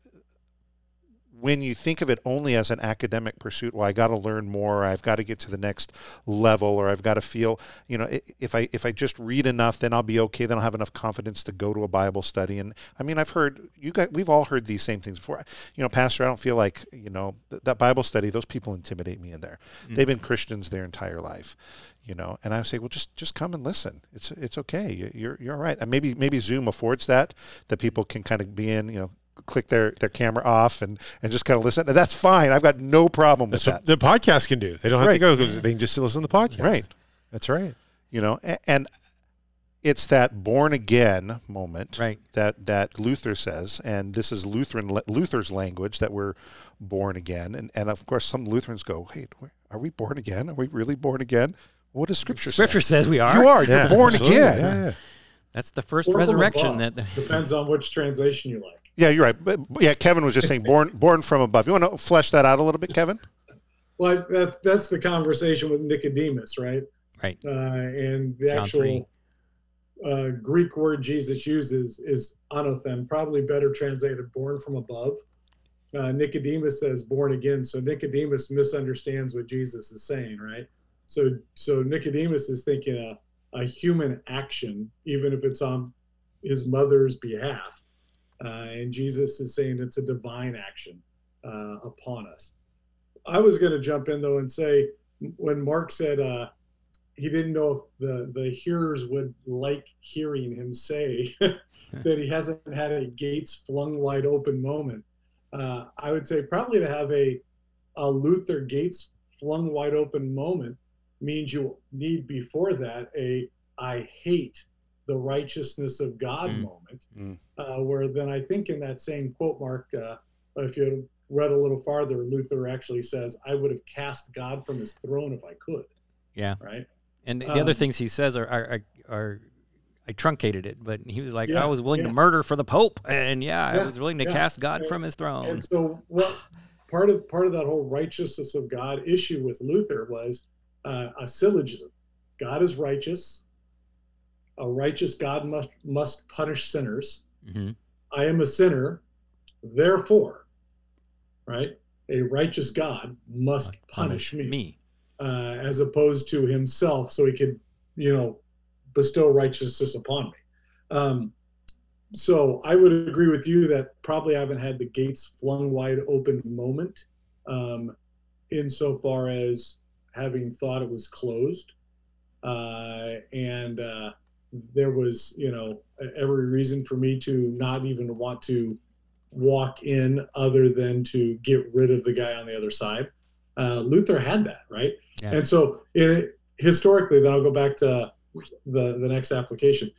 Speaker 1: when you think of it only as an academic pursuit, well, I got to learn more. I've got to get to the next level, or I've got to feel, you know, if I if I just read enough, then I'll be okay. Then I'll have enough confidence to go to a Bible study. And I mean, I've heard you guys, we've all heard these same things before. You know, Pastor, I don't feel like you know th- that Bible study. Those people intimidate me in there. Mm. They've been Christians their entire life. You know, and I say, well, just just come and listen. It's it's okay. You- You're you're all right. And maybe maybe Zoom affords that that people can kind of be in. You know, click their their camera off and and just kind of listen. And that's fine. I've got no problem with
Speaker 3: That's
Speaker 1: that.
Speaker 3: what the podcast can do. They don't have to go. They can just listen to the podcast.
Speaker 1: Right.
Speaker 3: That's right.
Speaker 1: You know, a- and it's that born again moment
Speaker 2: Right.
Speaker 1: that that Luther says, and this is Lutheran Luther's language that we're born again, and and of course some Lutherans go, "Hey, are we born again? Are we really born again? What does Scripture,
Speaker 2: Scripture
Speaker 1: say?
Speaker 2: says we are.
Speaker 1: You are.
Speaker 3: Yeah,
Speaker 1: You're born
Speaker 3: absolutely.
Speaker 1: again.
Speaker 3: Yeah, yeah.
Speaker 2: That's the first
Speaker 4: Or
Speaker 2: resurrection. That
Speaker 4: Depends on which translation you like.
Speaker 1: Yeah, you're right. But, but yeah, Kevin was just saying *laughs* born born from above. You want to flesh that out a little bit, Kevin?
Speaker 4: Well, that, that's the conversation with Nicodemus, right?
Speaker 2: right.
Speaker 4: Uh, and the
Speaker 2: John
Speaker 4: actual uh, Greek word Jesus uses is anothen, probably better translated born from above. Uh, Nicodemus says born again, so Nicodemus misunderstands what Jesus is saying, right? So, so Nicodemus is thinking a, a human action, even if it's on his mother's behalf. Uh, and Jesus is saying it's a divine action uh, upon us. I was going to jump in though and say when Mark said uh, he didn't know if the the hearers would like hearing him say *laughs* that he hasn't had a gates flung wide open moment. Uh, I would say probably to have a a Luther gates flung wide open moment means you need before that a I hate the righteousness of God mm. moment. Mm. Uh, where then I think in that same quote, Mark, uh, if you read a little farther, Luther actually says, I would have cast God from his throne if I could.
Speaker 2: Yeah.
Speaker 4: Right.
Speaker 2: And the um, other things he says are, are, are, I truncated it, but he was like, yeah, I was willing yeah. to murder for the Pope. And yeah, yeah I was willing to cast God from his throne.
Speaker 4: And so what part of part of that whole righteousness of God issue with Luther was uh, a syllogism. God is righteous. A righteous God must must punish sinners. Mm-hmm. I am a sinner, therefore, right? A righteous God must punish, punish me.
Speaker 2: me
Speaker 4: uh, as opposed to himself, so he could, you know, bestow righteousness upon me. Um, so I would agree with you that probably I haven't had the gates flung wide open moment, um, insofar as having thought it was closed, uh, and uh, there was, you know, every reason for me to not even want to walk in, other than to get rid of the guy on the other side. Uh, Luther had that, right? Yeah. And so, it, historically, then I'll go back to the the next application.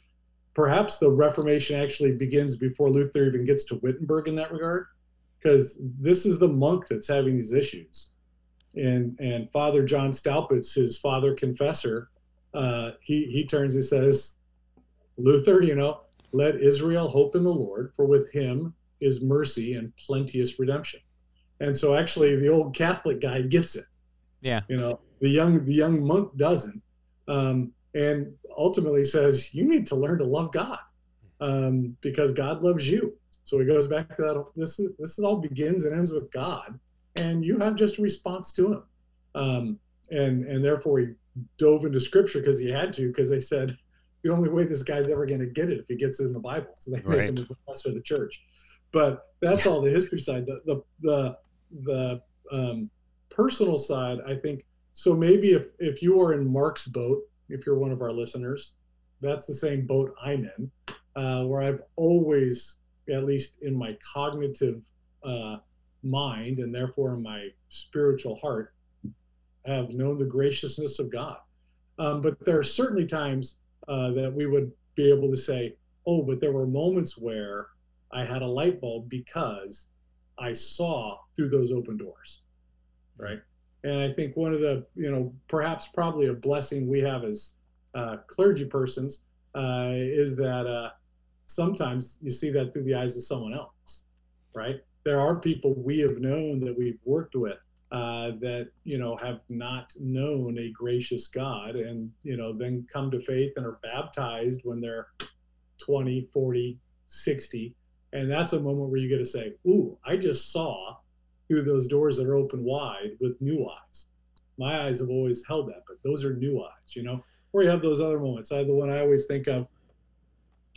Speaker 4: Perhaps the Reformation actually begins before Luther even gets to Wittenberg in that regard, because this is the monk that's having these issues, and and Father John Staupitz, his father confessor, uh, he he turns he says, Luther, you know, let Israel hope in the Lord, for with him is mercy and plenteous redemption. And so actually the old Catholic guy gets it.
Speaker 2: Yeah.
Speaker 4: You know, the young the young monk doesn't, um, and ultimately says you need to learn to love God um, because God loves you. So he goes back to that. This is this is all begins and ends with God, and you have just a response to Him, um, and and therefore he dove into Scripture because he had to because they said the only way this guy's ever going to get it if he gets it in the Bible. So they right. make him a professor of the church. But that's all the history side. The the the, the um, personal side, I think so maybe if, if you are in Mark's boat, if you're one of our listeners, that's the same boat I'm in, uh, where I've always, at least in my cognitive uh, mind and therefore in my spiritual heart, have known the graciousness of God. Um, but there are certainly times uh, that we would be able to say, oh, but there were moments where I had a light bulb because I saw through those open doors, right? And I think one of the, you know, perhaps probably a blessing we have as uh, clergy persons uh, is that uh, sometimes you see that through the eyes of someone else, right? There are people we have known that we've worked with uh, that, you know, have not known a gracious God and, you know, then come to faith and are baptized when they're 20, 40, 60. And that's a moment where you get to say, Ooh, I just saw through those doors that are open wide with new eyes. My eyes have always held that, but those are new eyes, you know. Or you have those other moments. I the one I always think of,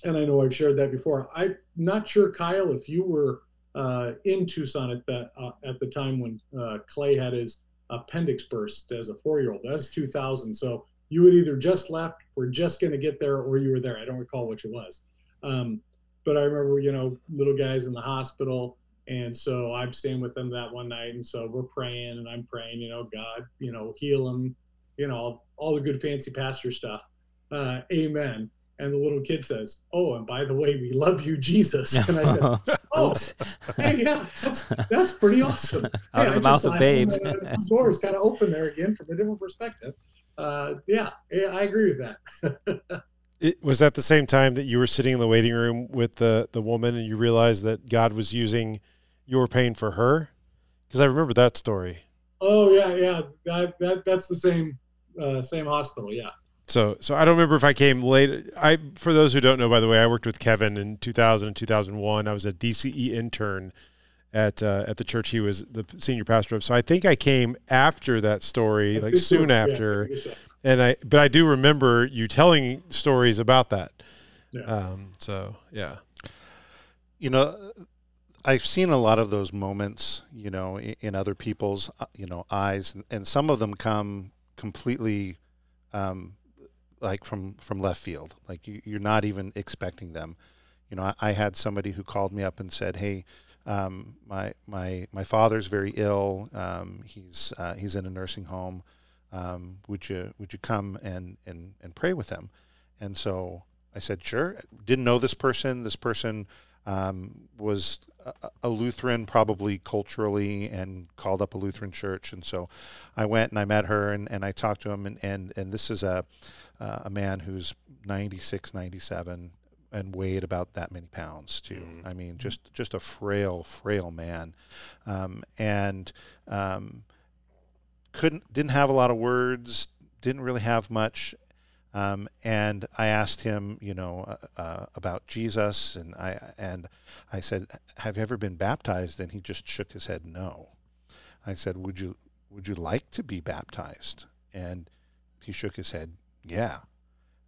Speaker 4: and I know I've shared that before. I'm not sure, Kyle, if you were uh, in Tucson at that uh, at the time when uh, Clay had his appendix burst as a four-year-old. That's 2000. So you had either just left, were just going to get there, or you were there. I don't recall which it was. Um, but I remember, you know, little guys in the hospital and so I'm staying with them that one night. And so we're praying and I'm praying, you know, God, you know, heal them, you know, all the good fancy pastor stuff. Uh, amen. And the little kid says, Oh, and by the way, we love you, Jesus. And I said, *laughs* Oh, hey, yeah, that's, that's pretty awesome. *laughs*
Speaker 2: Out
Speaker 4: hey,
Speaker 2: of the mouth of babes.
Speaker 4: The doors kind of open there again from a different perspective. Uh, yeah, I agree with that. *laughs*
Speaker 3: It, was that the same time that you were sitting in the waiting room with the, the woman and you realized that God was using your pain for her? Because I remember that story.
Speaker 4: Oh yeah, yeah. That, that that's the same uh, same hospital. Yeah.
Speaker 3: So so I don't remember if I came late. I for those who don't know, by the way, I worked with Kevin in 2000 and 2001. I was a DCE intern at uh, at the church he was the senior pastor of. So I think I came after that story, I like soon so. after. Yeah, I so. And I but I do remember you telling stories about that. Yeah. Um, so yeah,
Speaker 1: you know, I've seen a lot of those moments, you know, in, in other people's, uh, you know, eyes, and, and, some of them come completely, um, like from from left field. Like you, you're not even expecting them. You know, I, I had somebody who called me up and said, "Hey, um, my my my father's very ill. Um, he's uh, he's in a nursing home. Um, would you would you come and, and and pray with him?" And so I said, "Sure." Didn't know this person. This person um, was a, a, Lutheran, probably culturally, and called up a Lutheran church. And so I went and I met her and, and I talked to him. And, and, and this is a uh, a man who's 96, 97, and weighed about that many pounds too. Mm-hmm. I mean, just just a frail, frail man, um, and um, couldn't didn't have a lot of words, didn't really have much. Um, and I asked him, you know, uh, uh, about Jesus, and I and I said, "Have you ever been baptized?" And he just shook his head, "No." I said, "Would you would you like to be baptized?" And he shook his head, "Yeah."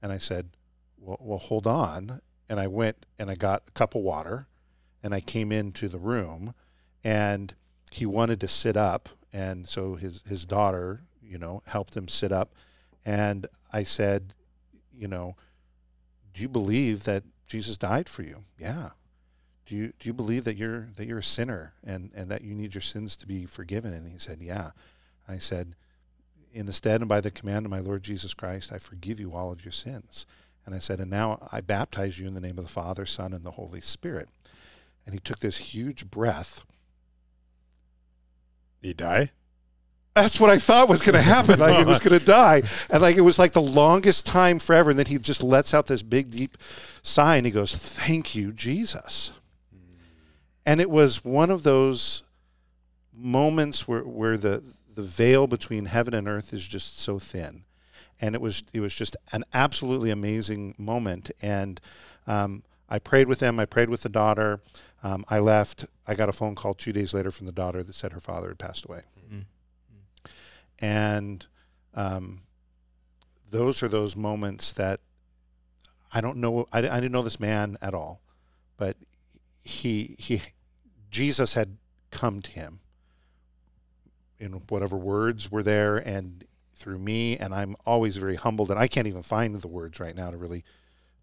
Speaker 1: And I said, "Well, well, hold on." and I went and I got a cup of water and I came into the room and he wanted to sit up and so his his daughter, you know, helped him sit up and I said, you know, do you believe that Jesus died for you? Yeah. Do you do you believe that you're that you're a sinner and and that you need your sins to be forgiven? And he said, yeah. I said, in the stead and by the command of my Lord Jesus Christ, I forgive you all of your sins. And I said, And now I baptize you in the name of the Father, Son, and the Holy Spirit. And he took this huge breath.
Speaker 3: He die?
Speaker 1: That's what I thought was going to happen. Like he was *laughs* going to die, and like it was like the longest time forever. And then he just lets out this big, deep sigh, and he goes, "Thank you, Jesus." And it was one of those moments where where the the veil between heaven and earth is just so thin and it was it was just an absolutely amazing moment. And um, I prayed with them. I prayed with the daughter. Um, I left. I got a phone call two days later from the daughter that said her father had passed away. Mm-hmm. And um, those are those moments that I don't know. I, I didn't know this man at all, but he he Jesus had come to him in whatever words were there, and through me, and I'm always very humbled. And I can't even find the words right now to really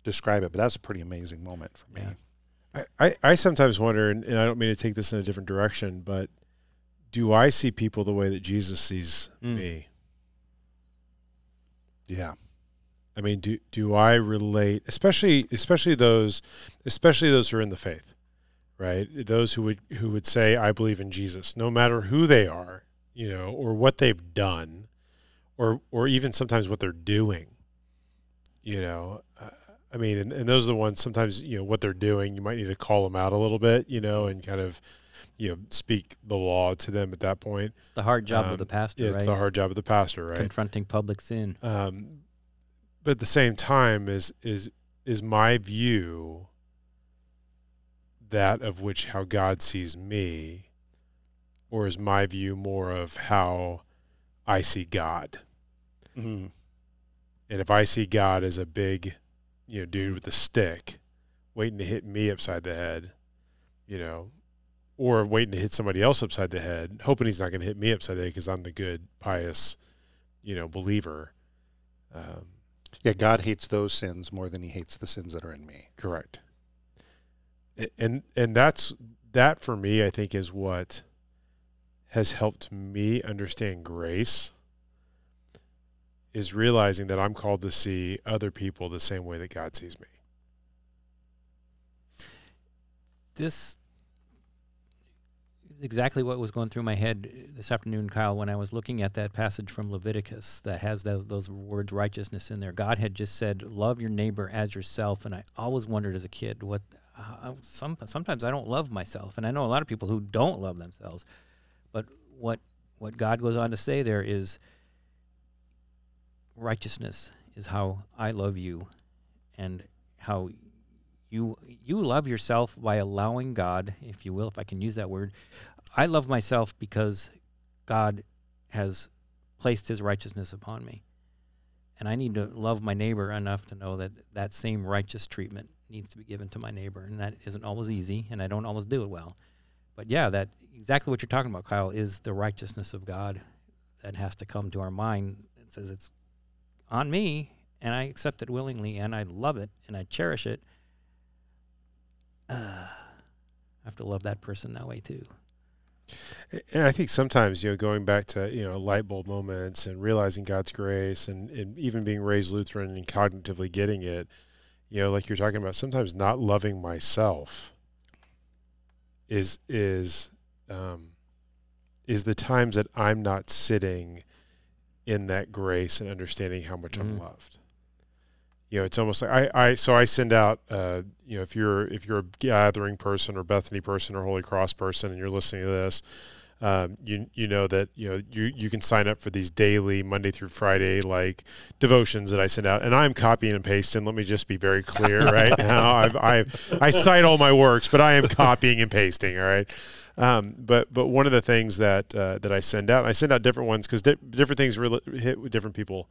Speaker 1: describe it, but that's a pretty amazing moment for me.
Speaker 3: Yeah. I, I, sometimes wonder, and, and, I don't mean to take this in a different direction, but do I see people the way that Jesus sees mm. me?
Speaker 1: Yeah.
Speaker 3: I mean, do do I relate, especially especially those, especially those who are in the faith, right? Those who would who would say, "I believe in Jesus," no matter who they are, you know, or what they've done or or even sometimes what they're doing. You know, uh, I mean, and, and those are the ones sometimes you know what they're doing. You might need to call them out a little bit, you know, and kind of you know speak the law to them at that point.
Speaker 2: It's the hard job um, of the pastor.
Speaker 3: Yeah, it's
Speaker 2: right?
Speaker 3: the hard job of the pastor, right?
Speaker 2: Confronting public sin.
Speaker 3: Um, but at the same time, is is is my view that of which how God sees me, or is my view more of how I see God? Mm-hmm. And if I see God as a big, you know, dude with a stick, waiting to hit me upside the head, you know, or waiting to hit somebody else upside the head, hoping he's not going to hit me upside the head because I'm the good, pious, you know, believer.
Speaker 1: Um, yeah, God hates those sins more than He hates the sins that are in me.
Speaker 3: Correct. And and that's that for me. I think is what has helped me understand grace is realizing that I'm called to see other people the same way that God sees me.
Speaker 2: This is exactly what was going through my head this afternoon, Kyle, when I was looking at that passage from Leviticus that has those, those words righteousness in there. God had just said, "Love your neighbor as yourself," and I always wondered as a kid what. Uh, some sometimes I don't love myself, and I know a lot of people who don't love themselves. But what what God goes on to say there is righteousness is how I love you and how you you love yourself by allowing God, if you will, if I can use that word. I love myself because God has placed his righteousness upon me. and I need to love my neighbor enough to know that that same righteous treatment needs to be given to my neighbor, and that isn't always easy, and I don't always do it well. But yeah, that exactly what you're talking about, Kyle, is the righteousness of God that has to come to our mind. It says it's on me, and I accept it willingly, and I love it, and I cherish it. Uh, *sighs* I have to love that person that way too.
Speaker 3: And I think sometimes, you know, going back to, you know, light bulb moments and realizing God's grace and, and even being raised Lutheran and cognitively getting it, you know, like you're talking about, sometimes not loving myself is is um, is the times that I'm not sitting in that grace and understanding how much mm. I'm loved. You know, it's almost like I, I so I send out uh, you know, if you're if you're a gathering person or Bethany person or Holy Cross person and you're listening to this, um, you you know that you know you you can sign up for these daily Monday through Friday like devotions that I send out, and I'm copying and pasting. Let me just be very clear *laughs* right now. I've, I've I cite all my works, but I am copying and pasting. All right. Um, but but one of the things that uh, that I send out, I send out different ones because di- different things really hit with different people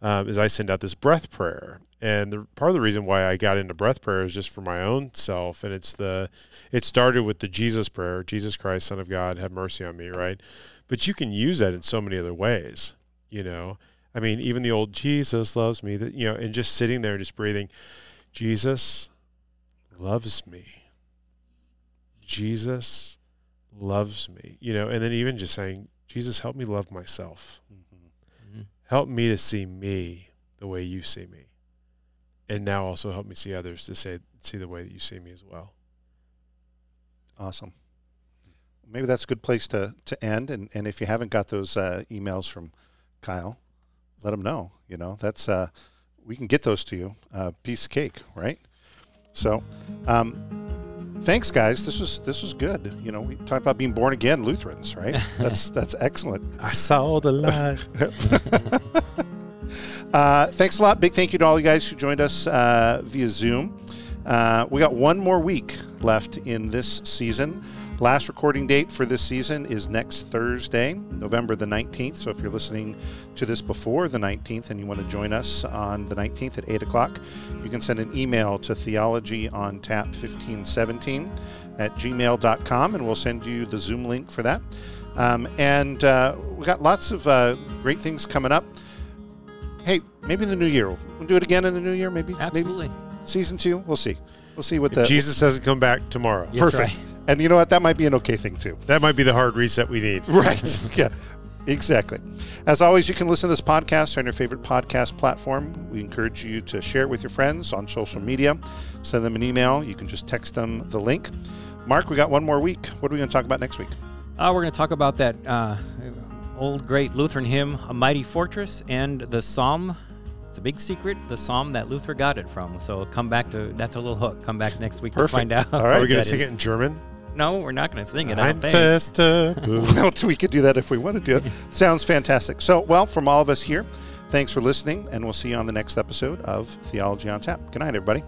Speaker 3: um, is I send out this breath prayer, and the, part of the reason why I got into breath prayer is just for my own self, and it's the it started with the Jesus prayer, Jesus Christ, Son of God, have mercy on me, right? But you can use that in so many other ways, you know. I mean, even the old Jesus loves me, that you know, and just sitting there, just breathing, Jesus loves me. Jesus loves me, you know, and then even just saying, Jesus, help me love myself. Mm-hmm help me to see me the way you see me. And now also help me see others to say see the way that you see me as well.
Speaker 1: Awesome. Maybe that's a good place to, to end. And, and if you haven't got those uh, emails from Kyle, let him know. You know, that's uh, we can get those to you. Uh, piece of cake, right? So, um, thanks, guys. This was this was good. You know, we talked about being born again Lutherans, right? *laughs* That's that's excellent.
Speaker 3: I saw the light. *laughs*
Speaker 1: uh, thanks a lot. Big thank you to all you guys who joined us uh, via Zoom. Uh, we got one more week left in this season. Last recording date for this season is next Thursday, November the 19th. So if you're listening to this before the 19th and you want to join us on the 19th at 8 o'clock, you can send an email to theologyontap1517 at gmail.com and we'll send you the Zoom link for that. Um, and uh, we got lots of uh, great things coming up. Hey, maybe in the new year. We'll do it again in the new year, maybe?
Speaker 2: Absolutely.
Speaker 1: Maybe season two? We'll see. We'll see what
Speaker 3: if
Speaker 1: the.
Speaker 3: Jesus doesn't come back tomorrow.
Speaker 1: Perfect. Right. And you know what? That might be an okay thing too.
Speaker 3: That might be the hard reset we need.
Speaker 1: Right. *laughs* yeah. Exactly. As always, you can listen to this podcast on your favorite podcast platform. We encourage you to share it with your friends on social media. Send them an email. You can just text them the link. Mark, we got one more week. What are we going to talk about next week?
Speaker 2: Uh, we're going to talk about that uh, old great Lutheran hymn, A Mighty Fortress, and the Psalm it's a big secret, the psalm that Luther got it from. So come back to that's a little hook. Come back next week
Speaker 1: Perfect.
Speaker 2: to find out.
Speaker 1: All right,
Speaker 3: are we *laughs* going to sing it in German?
Speaker 2: No, we're not going to sing it. I don't
Speaker 1: think. *laughs* *laughs* we could do that if we wanted to. Sounds fantastic. So, well, from all of us here, thanks for listening, and we'll see you on the next episode of Theology on Tap. Good night, everybody.